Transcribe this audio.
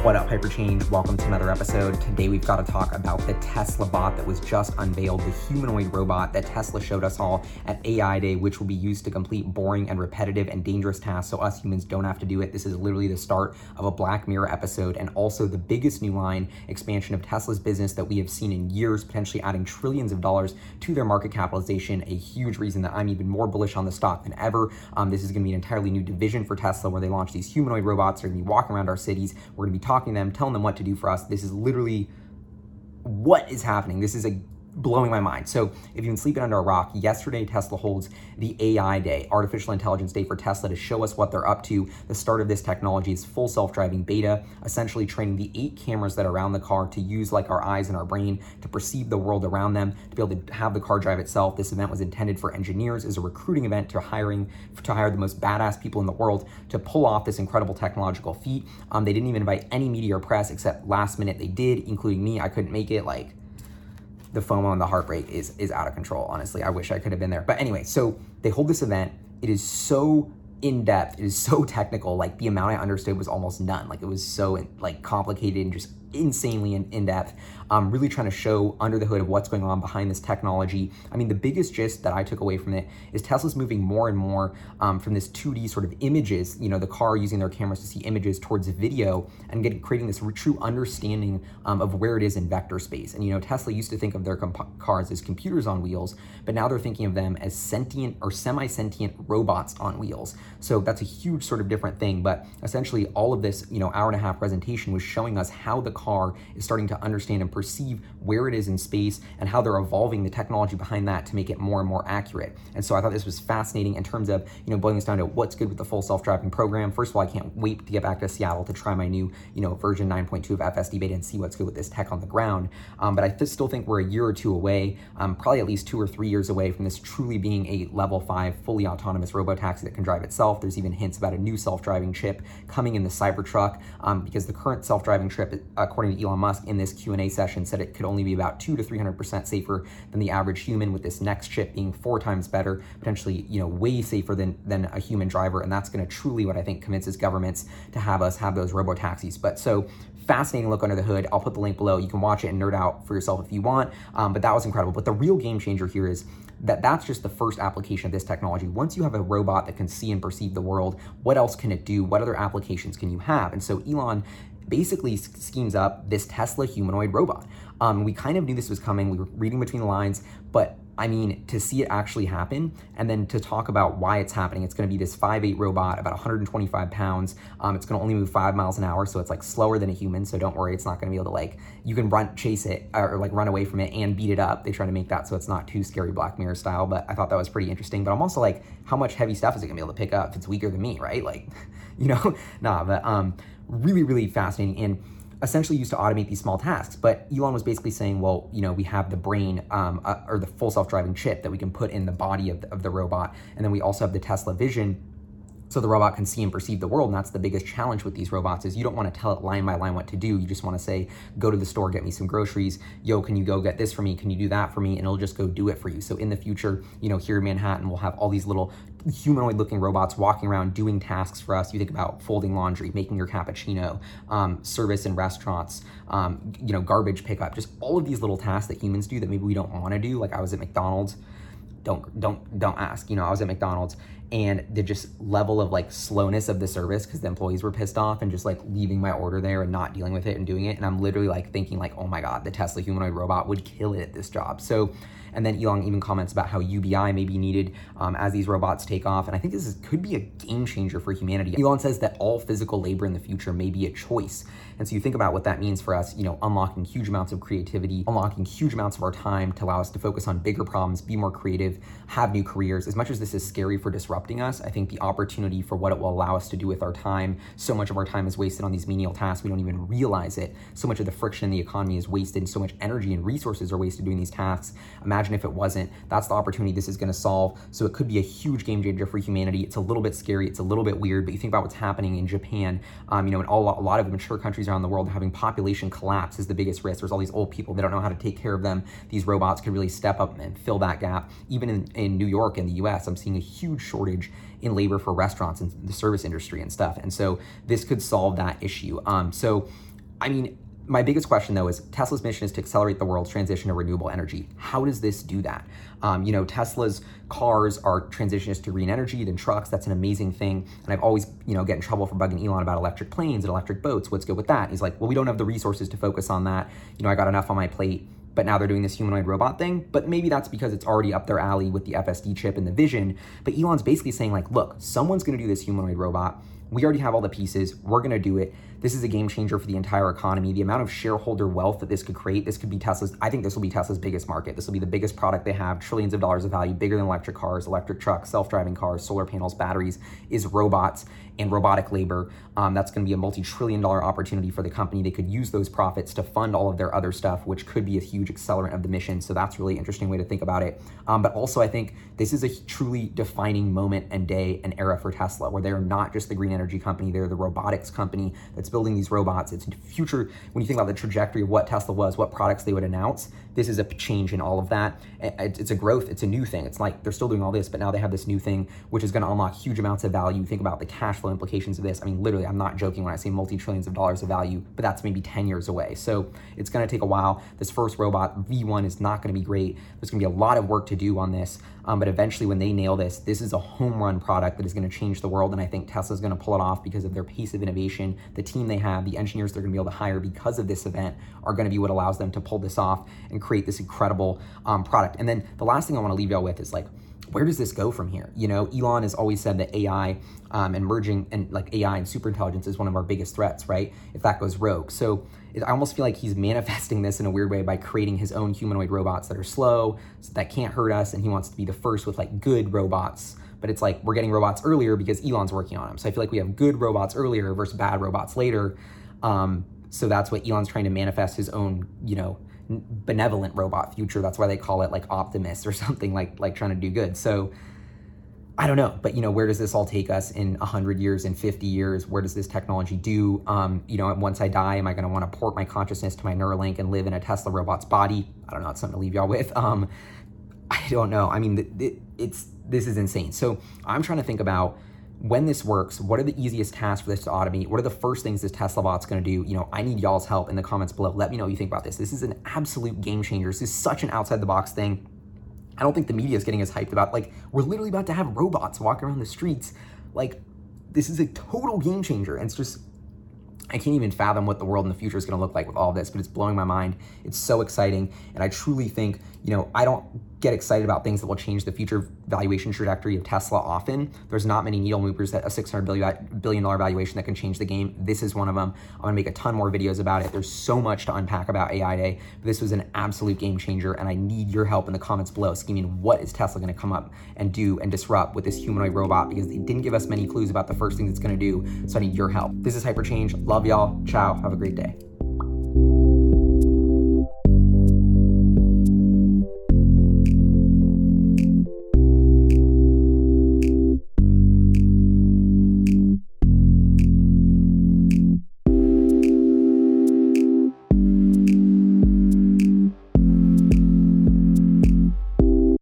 What up, Hyperchange? Welcome to another episode. Today we've got to talk about the Tesla bot that was just unveiled, the humanoid robot that Tesla showed us all at AI Day, which will be used to complete boring and repetitive and dangerous tasks so us humans don't have to do it. This is literally the start of a Black Mirror episode and also the biggest new line expansion of Tesla's business that we have seen in years, potentially adding trillions of dollars to their market capitalization. A huge reason that I'm even more bullish on the stock than ever. Um, this is going to be an entirely new division for Tesla where they launch these humanoid robots. They're going to be walking around our cities. We're going to be talking to them, telling them what to do for us. This is literally what is happening. This is a blowing my mind. So if you've been sleeping under a rock, yesterday Tesla holds the AI Day, Artificial Intelligence Day for Tesla to show us what they're up to. The start of this technology is full self-driving beta, essentially training the eight cameras that are around the car to use like our eyes and our brain to perceive the world around them, to be able to have the car drive itself. This event was intended for engineers as a recruiting event to hiring to hire the most badass people in the world to pull off this incredible technological feat. Um, they didn't even invite any media or press except last minute they did, including me. I couldn't make it like the FOMO and the heartbreak is is out of control. Honestly, I wish I could have been there. But anyway, so they hold this event. It is so in depth. It is so technical. Like the amount I understood was almost none. Like it was so like complicated and just insanely in, depth, um, really trying to show under the hood of what's going on behind this technology. I mean, the biggest gist that I took away from it is Tesla's moving more and more um, from this 2D sort of images, you know, the car using their cameras to see images towards video and getting, creating this true understanding um, of where it is in vector space. And, you know, Tesla used to think of their comp- cars as computers on wheels, but now they're thinking of them as sentient or semi sentient robots on wheels. So that's a huge sort of different thing. But essentially, all of this, you know, hour and a half presentation was showing us how the car is starting to understand and perceive where it is in space and how they're evolving the technology behind that to make it more and more accurate. And so I thought this was fascinating in terms of, you know, boiling this down to what's good with the full self-driving program. First of all, I can't wait to get back to Seattle to try my new, you know, version 9.2 of FSD beta and see what's good with this tech on the ground. Um, but I th- still think we're a year or two away, um, probably at least two or three years away from this truly being a level five fully autonomous robo taxi that can drive itself. There's even hints about a new self-driving chip coming in the Cybertruck um, because the current self-driving chip, uh, according to Elon Musk in this Q&A session, said it could only be about two to 300% safer than the average human with this next chip being four times better, potentially, you know, way safer than, than a human driver. And that's going to truly what I think convinces governments to have us have those robo taxis. But so fascinating look under the hood. I'll put the link below. You can watch it and nerd out for yourself if you want. Um, but that was incredible. But the real game changer here is that that's just the first application of this technology. Once you have a robot that can see and perceive the world, what else can it do? What other applications can you have? And so Elon basically schemes up this Tesla humanoid robot. Um, we kind of knew this was coming. We were reading between the lines, but I mean, to see it actually happen and then to talk about why it's happening, it's going to be this 5'8 robot, about 125 pounds. Um, it's going to only move five miles an hour, so it's like slower than a human. So don't worry, it's not going to be able to like, you can run, chase it or, like run away from it and beat it up. They try to make that so it's not too scary Black Mirror style, but I thought that was pretty interesting. But I'm also like, how much heavy stuff is it going to be able to pick up if it's weaker than me, right? Like, you know, nah, but um, really, really fascinating. And essentially used to automate these small tasks. But Elon was basically saying, well, you know, we have the brain um, uh, or the full self-driving chip that we can put in the body of the, of the robot, and then we also have the Tesla Vision so the robot can see and perceive the world and that's the biggest challenge with these robots is you don't want to tell it line by line what to do. You just want to say go to the store get me some groceries. Yo can you go get this for me? Can you do that for me? And it'll just go do it for you. So in the future you know here in manhattan we'll have all these little humanoid looking robots walking around doing tasks for us. You think about folding laundry making your cappuccino um, service in restaurants um, you know garbage pickup just all of these little tasks that humans do that maybe we don't want to do. Like i was at mcdonald's. Don't don't don't ask. You know i was at mcdonald's and the just level of like slowness of the service because the employees were pissed off and just like leaving my order there and not dealing with it and doing it and i'm literally like thinking like oh my god the tesla humanoid robot would kill it at this job so and then Elon even comments about how UBI may be needed um, as these robots take off. And I think this is, could be a game changer for humanity. Elon says that all physical labor in the future may be a choice. And so you think about what that means for us, you know, unlocking huge amounts of creativity, unlocking huge amounts of our time to allow us to focus on bigger problems, be more creative, have new careers. As much as this is scary for disrupting us, I think the opportunity for what it will allow us to do with our time, so much of our time is wasted on these menial tasks. We don't even realize it. So much of the friction in the economy is wasted, and so much energy and resources are wasted doing these tasks. Imagine if it wasn't. That's the opportunity this is going to solve. So it could be a huge game changer for humanity. It's a little bit scary. It's a little bit weird, but you think about what's happening in Japan, um, you know, in all, a lot of mature countries around the world, having population collapse is the biggest risk. There's all these old people, they don't know how to take care of them. These robots could really step up and fill that gap. Even in, in New York in the US, I'm seeing a huge shortage shortage in labor for restaurants and the service industry and stuff. And so this could solve that issue. Um, so, I mean, my biggest question though is Tesla's mission is to accelerate the world's transition to renewable energy. How does this do that? Um, you know, Tesla's cars are transitions to green energy than trucks. That's an amazing thing. And I've always, you know, get in trouble for bugging Elon about electric planes and electric boats. What's good with that? He's like, well, we don't have the resources to focus on that. You know, I got enough on my plate but now they're doing this humanoid robot thing. But maybe that's because it's already up their alley with the FSD chip and the vision. But Elon's basically saying, like, look, someone's gonna do this humanoid robot. We already have all the pieces. We're gonna do it. This is a game changer for the entire economy. The amount of shareholder wealth that this could create, this could be Tesla's, I think this will be Tesla's biggest market. This will be the biggest product they have, trillions of dollars of value, bigger than electric cars, electric trucks, self driving cars, solar panels, batteries, is robots and robotic labor. Um, that's going to be a multi trillion dollar opportunity for the company. They could use those profits to fund all of their other stuff, which could be a huge accelerant of the mission. So that's really interesting way to think about it. Um, but also, I think this is a truly defining moment and day and era for Tesla, where they're not just the green energy company, they're the robotics company that's building these robots. It's future, when you think about the trajectory of what Tesla was, what products they would announce, this is a change in all of that. It's a growth, it's a new thing. It's like they're still doing all this, but now they have this new thing, which is going to unlock huge amounts of value. Think about the cash flow implications of this. I mean, literally, I'm not joking when I say multi trillions of dollars of value, but that's maybe 10 years away. So it's going to take a while. This first robot, V1, is not going to be great. There's going to be a lot of work to do on this. Um, but eventually, when they nail this, this is a home run product that is going to change the world. And I think Tesla's going to pull it off because of their pace of innovation, the team they have, the engineers they're going to be able to hire because of this event are going to be what allows them to pull this off and create this incredible um, product. And then the last thing I want to leave y'all with is like, where does this go from here? You know, Elon has always said that AI um, and merging and like AI and superintelligence is one of our biggest threats, right? If that goes rogue. So it, I almost feel like he's manifesting this in a weird way by creating his own humanoid robots that are slow, that can't hurt us, and he wants to be the first with like good robots. But it's like we're getting robots earlier because Elon's working on them. So I feel like we have good robots earlier versus bad robots later. Um, so that's what Elon's trying to manifest his own, you know, benevolent robot future. That's why they call it like Optimus or something like like trying to do good. So I don't know, but you know, where does this all take us in 100 years, in 50 years? Where does this technology do? Um, you know, once I die, am I going to want to port my consciousness to my Neuralink and live in a Tesla robot's body? I don't know. It's something to leave y'all with. Um, I don't know. I mean, it, it's this is insane. So I'm trying to think about when this works, what are the easiest tasks for this to automate? What are the first things this Tesla bot's gonna do? You know, I need y'all's help in the comments below. Let me know what you think about this. This is an absolute game changer. This is such an outside the box thing. I don't think the media is getting as hyped about like we're literally about to have robots walk around the streets. Like this is a total game changer. And it's just I can't even fathom what the world in the future is going to look like with all this, but it's blowing my mind. It's so exciting. And I truly think, you know, I don't get excited about things that will change the future valuation trajectory of Tesla often. There's not many needle movers at a $600 billion valuation that can change the game. This is one of them. I'm gonna make a ton more videos about it. There's so much to unpack about AI Day. This was an absolute game changer, and I need your help in the comments below scheming what is Tesla gonna come up and do and disrupt with this humanoid robot because they didn't give us many clues about the first things it's gonna do. So I need your help. This is Hyperchange. Love y'all. Ciao. Have a great day.